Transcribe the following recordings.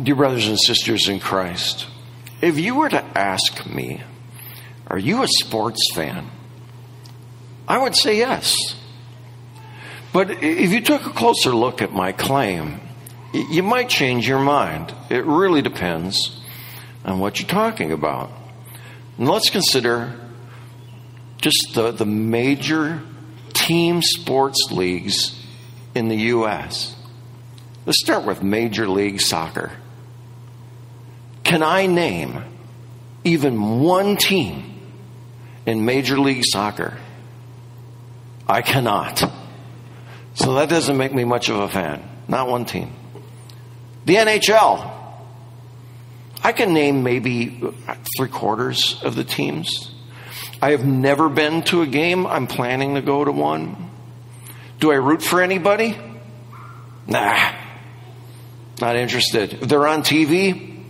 Dear brothers and sisters in Christ, if you were to ask me, are you a sports fan? I would say yes. But if you took a closer look at my claim, you might change your mind. It really depends on what you're talking about. And let's consider just the, the major team sports leagues in the U.S. Let's start with Major League Soccer. Can I name even one team in Major League Soccer? I cannot. So that doesn't make me much of a fan. Not one team. The NHL. I can name maybe three quarters of the teams. I have never been to a game. I'm planning to go to one. Do I root for anybody? Nah. Not interested. If they're on TV,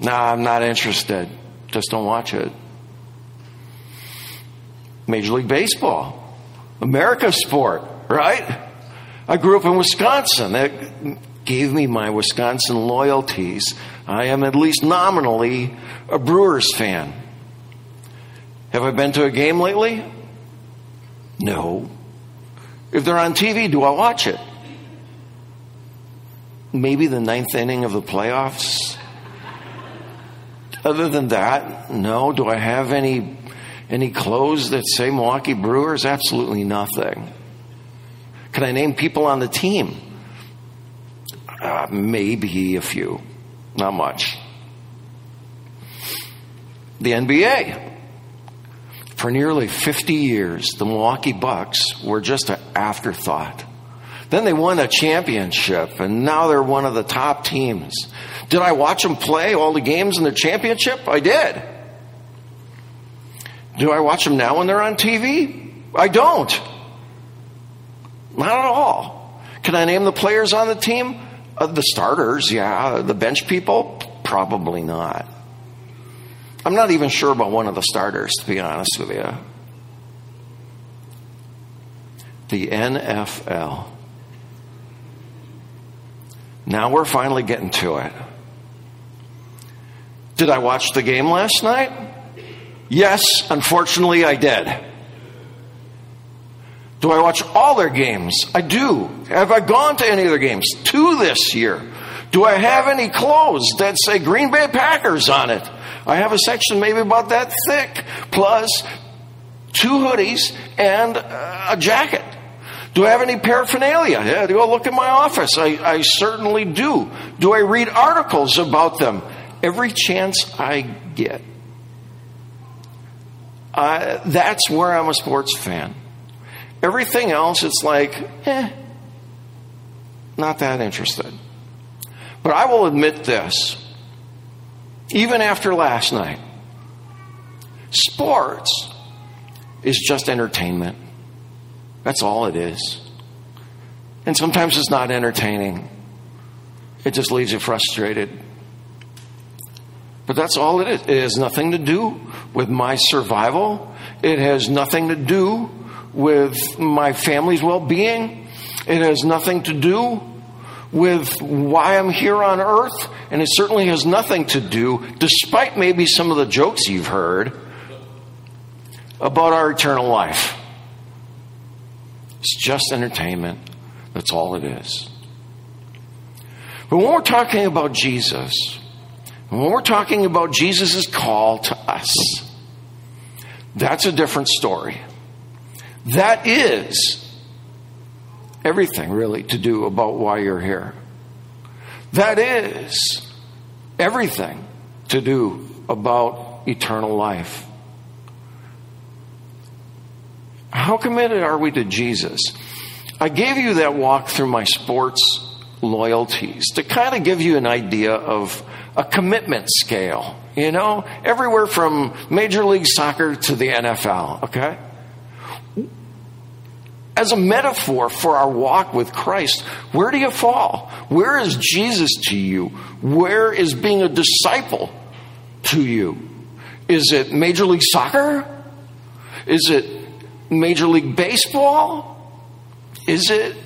nah, I'm not interested. Just don't watch it. Major League Baseball, America's sport, right? I grew up in Wisconsin. That gave me my Wisconsin loyalties. I am at least nominally a Brewers fan. Have I been to a game lately? No. If they're on TV, do I watch it? Maybe the ninth inning of the playoffs. Other than that, no. Do I have any any clothes that say Milwaukee Brewers? Absolutely nothing. Can I name people on the team? Uh, maybe a few, not much. The NBA. For nearly 50 years, the Milwaukee Bucks were just an afterthought. Then they won a championship, and now they're one of the top teams. Did I watch them play all the games in the championship? I did. Do I watch them now when they're on TV? I don't. Not at all. Can I name the players on the team? Uh, the starters, yeah. The bench people? Probably not. I'm not even sure about one of the starters, to be honest with you. The NFL. Now we're finally getting to it. Did I watch the game last night? Yes, unfortunately, I did. Do I watch all their games? I do. Have I gone to any of their games? Two this year. Do I have any clothes that say Green Bay Packers on it? I have a section maybe about that thick, plus two hoodies and a jacket. Do I have any paraphernalia? Yeah, go look in my office? I, I certainly do. Do I read articles about them? Every chance I get. That's where I'm a sports fan. Everything else, it's like, eh, not that interested. But I will admit this, even after last night, sports is just entertainment. That's all it is. And sometimes it's not entertaining, it just leaves you frustrated. But that's all it is. It has nothing to do with my survival. It has nothing to do with my family's well being. It has nothing to do with why I'm here on earth. And it certainly has nothing to do, despite maybe some of the jokes you've heard, about our eternal life. It's just entertainment. That's all it is. But when we're talking about Jesus, when we're talking about Jesus' call to us, that's a different story. That is everything really to do about why you're here. That is everything to do about eternal life. How committed are we to Jesus? I gave you that walk through my sports loyalties to kind of give you an idea of a commitment scale, you know, everywhere from Major League Soccer to the NFL, okay? As a metaphor for our walk with Christ, where do you fall? Where is Jesus to you? Where is being a disciple to you? Is it Major League Soccer? Is it Major League Baseball? Is it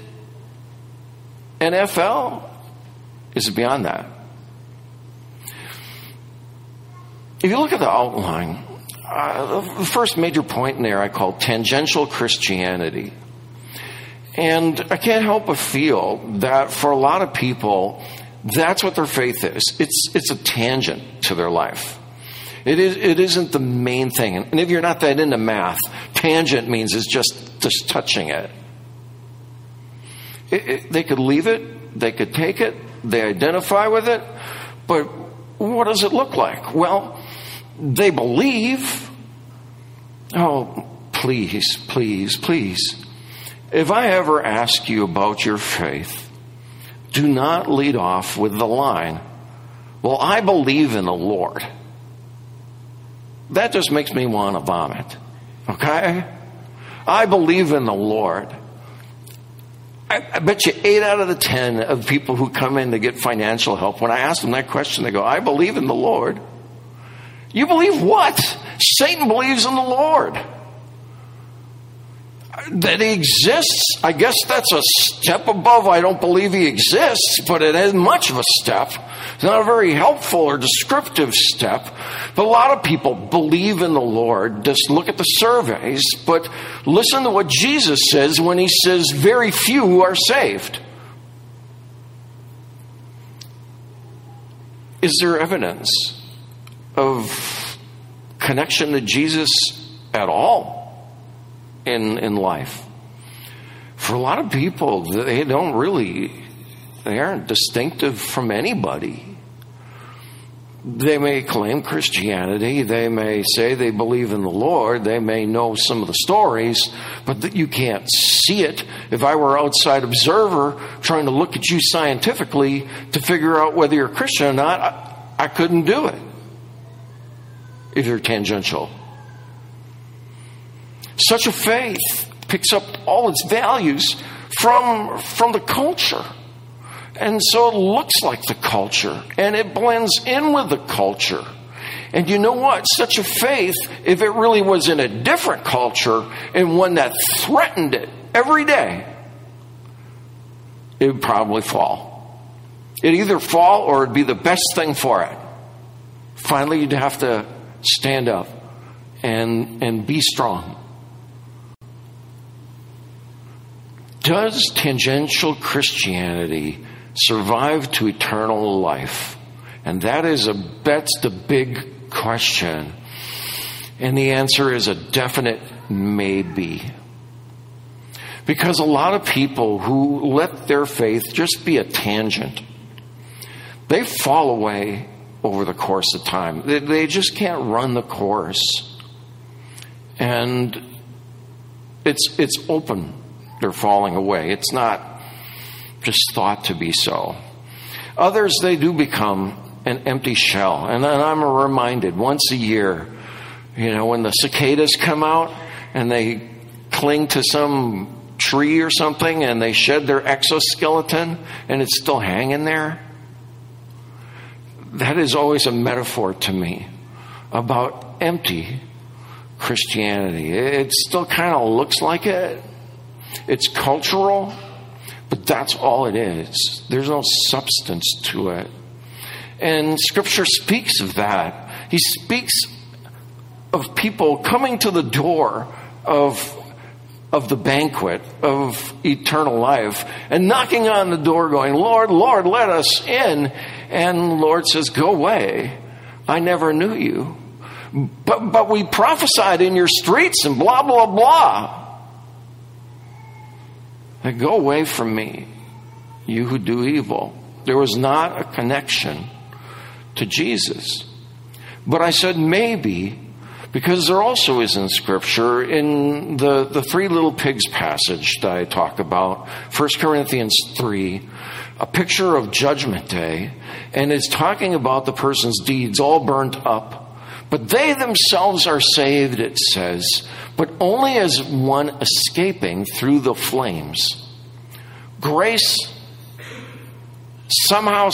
NFL? Is it beyond that? If you look at the outline, uh, the first major point in there I call tangential Christianity. And I can't help but feel that for a lot of people, that's what their faith is. It's, it's a tangent to their life. It, is, it isn't the main thing. And if you're not that into math, tangent means it's just, just touching it. it, it they could leave it, they could take it, they identify with it, but what does it look like? Well, they believe. Oh, please, please, please. If I ever ask you about your faith, do not lead off with the line, Well, I believe in the Lord. That just makes me want to vomit. Okay? I believe in the Lord. I, I, bet you eight out of the ten of people who come in to get financial help, when I ask them that question, they go, I believe in the Lord. You believe what? Satan believes in the Lord that he exists, I guess that's a step above. I don't believe he exists, but it isn't much of a step. It's not a very helpful or descriptive step. But a lot of people believe in the Lord. Just look at the surveys, but listen to what Jesus says when he says, Very few are saved. Is there evidence of connection to Jesus at all? In, in life. For a lot of people, they don't really, they aren't distinctive from anybody. They may claim Christianity, they may say they believe in the Lord, they may know some of the stories, but you can't see it. If I were outside observer trying to look at you scientifically to figure out whether you're a Christian or not, I, I couldn't do it. If you're tangential. Such a faith picks up all its values from, from the culture. And so it looks like the culture and it blends in with the culture. And you know what? Such a faith, if it really was in a different culture and one that threatened it every day, it would probably fall. It'd either fall or it'd be the best thing for it. Finally, you'd have to stand up and, and be strong. Does tangential Christianity survive to eternal life? And that is a that's the big question. And the answer is a definite maybe. Because a lot of people who let their faith just be a tangent, they fall away over the course of time. They, they just can't run the course. And it's, it's open they're falling away. It's not just thought to be so. Others, they do become an empty shell. And I'm reminded once a year, you know, when the cicadas come out and they cling to some tree or something and they shed their exoskeleton and it's still hanging there. That is always a metaphor to me about empty Christianity. It still kind of looks like it, it's cultural, but that's all it is. There's no substance to it. And scripture speaks of that. He speaks of people coming to the door of of the banquet of eternal life and knocking on the door going, Lord, Lord, let us in. And Lord says, Go away. I never knew you. But, but we prophesied in your streets and blah, blah, blah. Go away from me, you who do evil. There was not a connection to Jesus. But I said maybe, because there also is in Scripture, in the, the three little pigs passage that I talk about, 1 Corinthians 3, a picture of Judgment Day, and it's talking about the person's deeds all burnt up. But they themselves are saved, it says, but only as one escaping through the flames. Grace somehow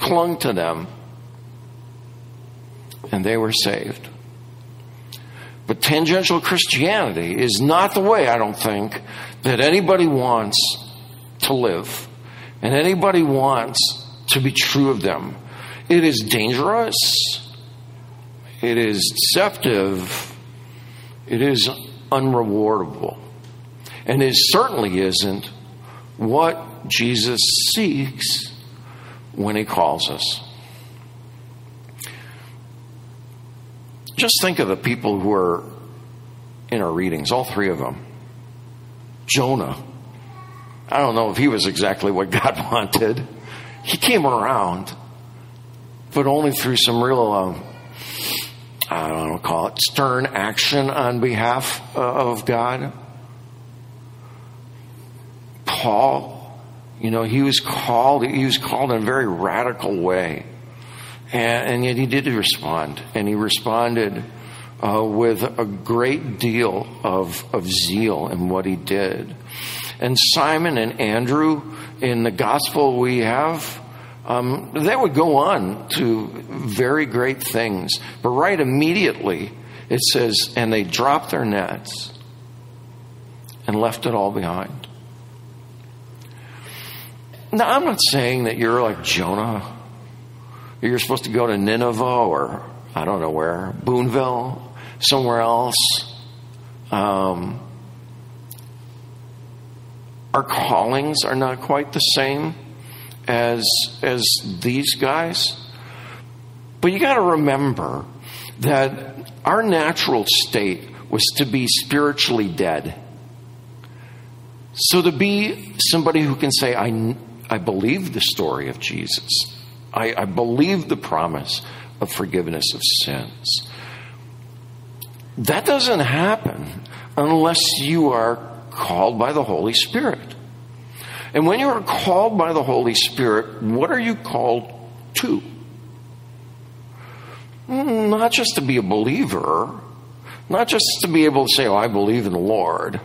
clung to them, and they were saved. But tangential Christianity is not the way, I don't think, that anybody wants to live and anybody wants to be true of them. It is dangerous. It is deceptive, it is unrewardable. And it certainly isn't what Jesus seeks when he calls us. Just think of the people who are in our readings, all three of them. Jonah. I don't know if he was exactly what God wanted. He came around, but only through some real, um, I don't know, call it stern action on behalf uh, of God. Paul, you know, he was called, he was called in a very radical way. And, and yet he did respond, and he responded uh, with a great deal of, of zeal in what he did. And Simon and Andrew, in the gospel we have, um, they would go on to very great things. But right immediately, it says, and they dropped their nets and left it all behind. Now, I'm not saying that you're like Jonah. You're supposed to go to Nineveh or I don't know where, Boonville, somewhere else. Um, our callings are not quite the same as as these guys. But you got to remember that our natural state was to be spiritually dead. So to be somebody who can say, I, I believe the story of Jesus, I, I believe the promise of forgiveness of sins. That doesn't happen unless you are called by the Holy Spirit. And when you are called by the Holy Spirit, what are you called to? Hmm, not just to be a believer, not just to be able to say, Oh, I believe in the Lord,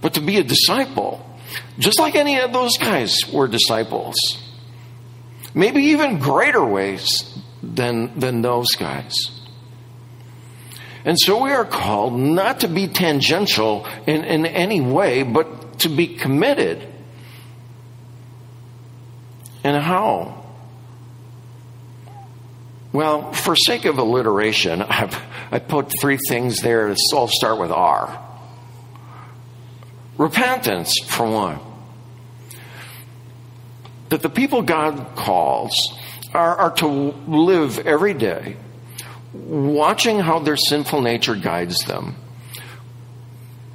but to be a disciple. Just like any of those guys were disciples. Maybe even greater ways than, than those guys. And so we are called not to be tangential in, in any way, but to be committed and how? Well, for sake of alliteration, I've, I put three things there that all start with R. Repentance, for one. That the people God calls are, are to live every day watching how their sinful nature guides them,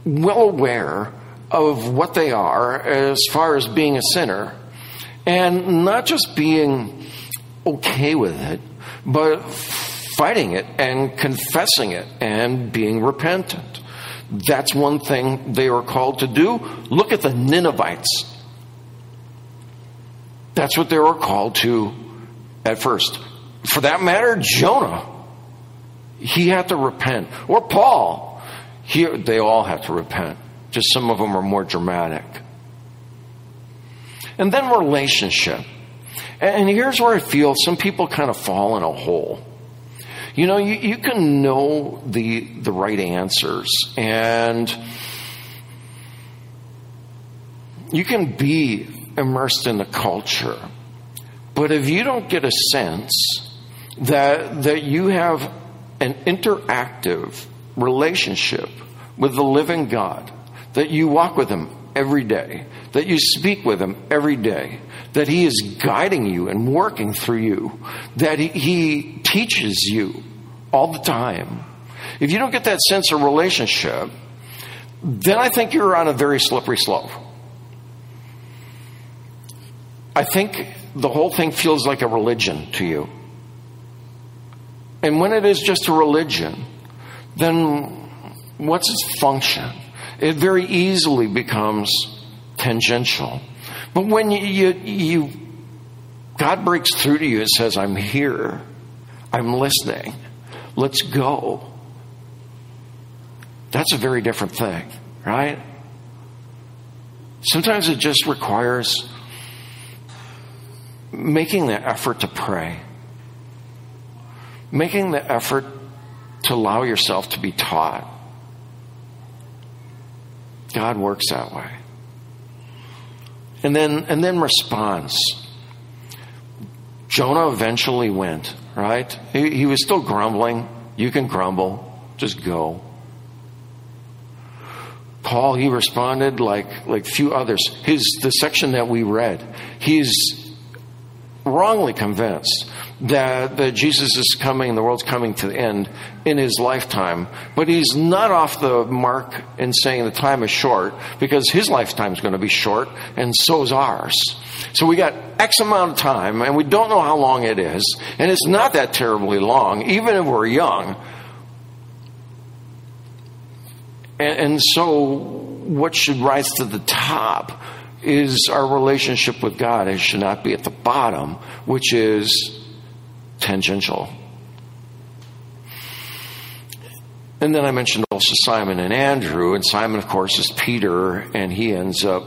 well aware of what they are as far as being a sinner and not just being okay with it, but fighting it and confessing it and being repentant. That's one thing they are called to do. Look at the Ninevites. That's what they were called to at first. For that matter, Jonah. He had to repent. Or Paul. He, they all had to repent. Just some of them are more dramatic. And then relationship. And here's where I feel some people kind of fall in a hole. You know, you, you can know the, the right answers and you can be immersed in the culture. But if you don't get a sense that, that you have an interactive relationship with the living God, that you walk with Him every day, that you speak with Him every day, that He is guiding you and working through you, that He, he teaches you all the time. If you don't get that sense of relationship, then I think you're on a very slippery slope. I think the whole thing feels like a religion to you. And when it is just a religion, then what's its function? It very easily becomes tangential. But when you, you, you God breaks through to you and says, I'm here, I'm listening, let's go. That's a very different thing, right? Sometimes it just requires making the effort to pray, making the effort to allow yourself to be taught. God works that way. And then, and then responds. Jonah eventually went, right? He, he was still grumbling. You can grumble, just go. Paul, he responded like like few others. His the section that we read, he's wrongly convinced that, that Jesus is coming, the world's coming to the end in his lifetime, but he's not off the mark in saying the time is short because his lifetime is going to be short and so is ours. So we got X amount of time and we don't know how long it is, and it's not that terribly long, even if we're young. And, and so, what should rise to the top is our relationship with God. It should not be at the bottom, which is tangential. And then I mentioned also Simon and Andrew, and Simon, of course, is Peter, and he ends up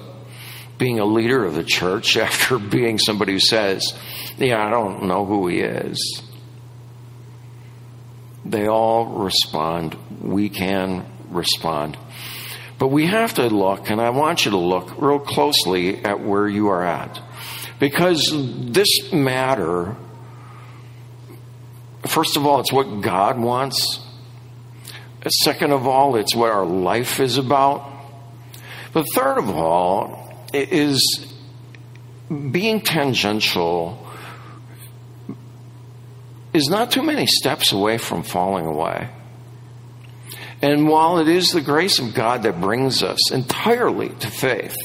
being a leader of the church after being somebody who says, Yeah, I don't know who he is. They all respond. We can respond. But we have to look, and I want you to look real closely at where you are at. Because this matter, first of all, it's what God wants. Second of all, it's what our life is about. But third of all, is being tangential is not too many steps away from falling away. And while it is the grace of God that brings us entirely to faith,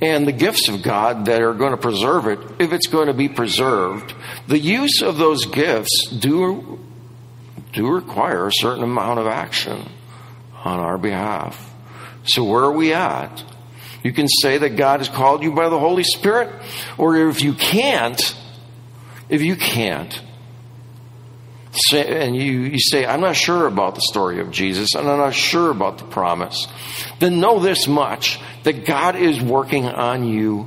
and the gifts of God that are going to preserve it, if it's going to be preserved, the use of those gifts do, do require a certain amount of action on our behalf. So, where are we at? You can say that God has called you by the Holy Spirit, or if you can't, if you can't, and you, you say, I'm not sure about the story of Jesus, and I'm not sure about the promise, then know this much that God is working on you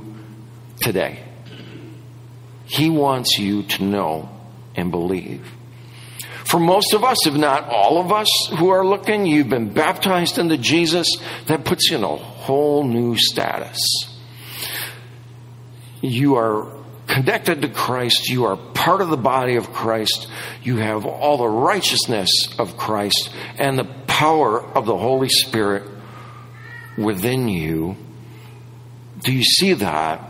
today. He wants you to know and believe. For most of us, if not all of us who are looking, you've been baptized into Jesus. That puts you in a whole new status. You are connected to Christ. You are part of the body of Christ. You have all the righteousness of Christ and the power of the Holy Spirit within you. Do you see that?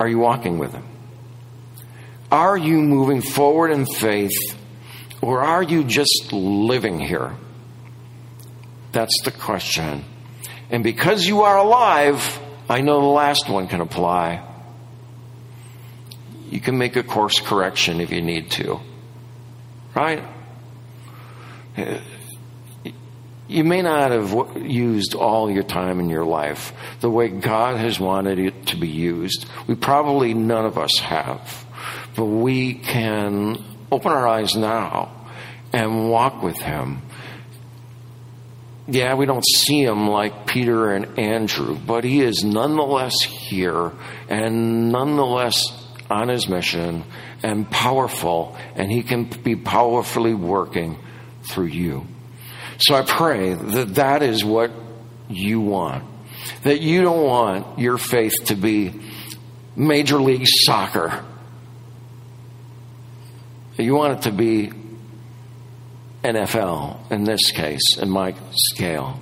Are you walking with Him? Are you moving forward in faith or are you just living here? That's the question. And because you are alive, I know the last one can apply. You can make a course correction if you need to. Right? You may not have used all your time in your life the way God has wanted it to be used. We probably none of us have. But we can open our eyes now and walk with Him yeah, we don't see him like Peter and Andrew, but he is nonetheless here and nonetheless on his mission and powerful, and he can be powerfully working through you. So I pray that that is what you want. That you don't want your faith to be Major League Soccer. You want it to be NFL in this case, in my scale.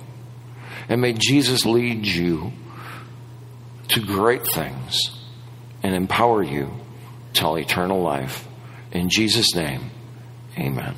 And may Jesus lead you to great things and empower you till eternal life. In Jesus' name, amen.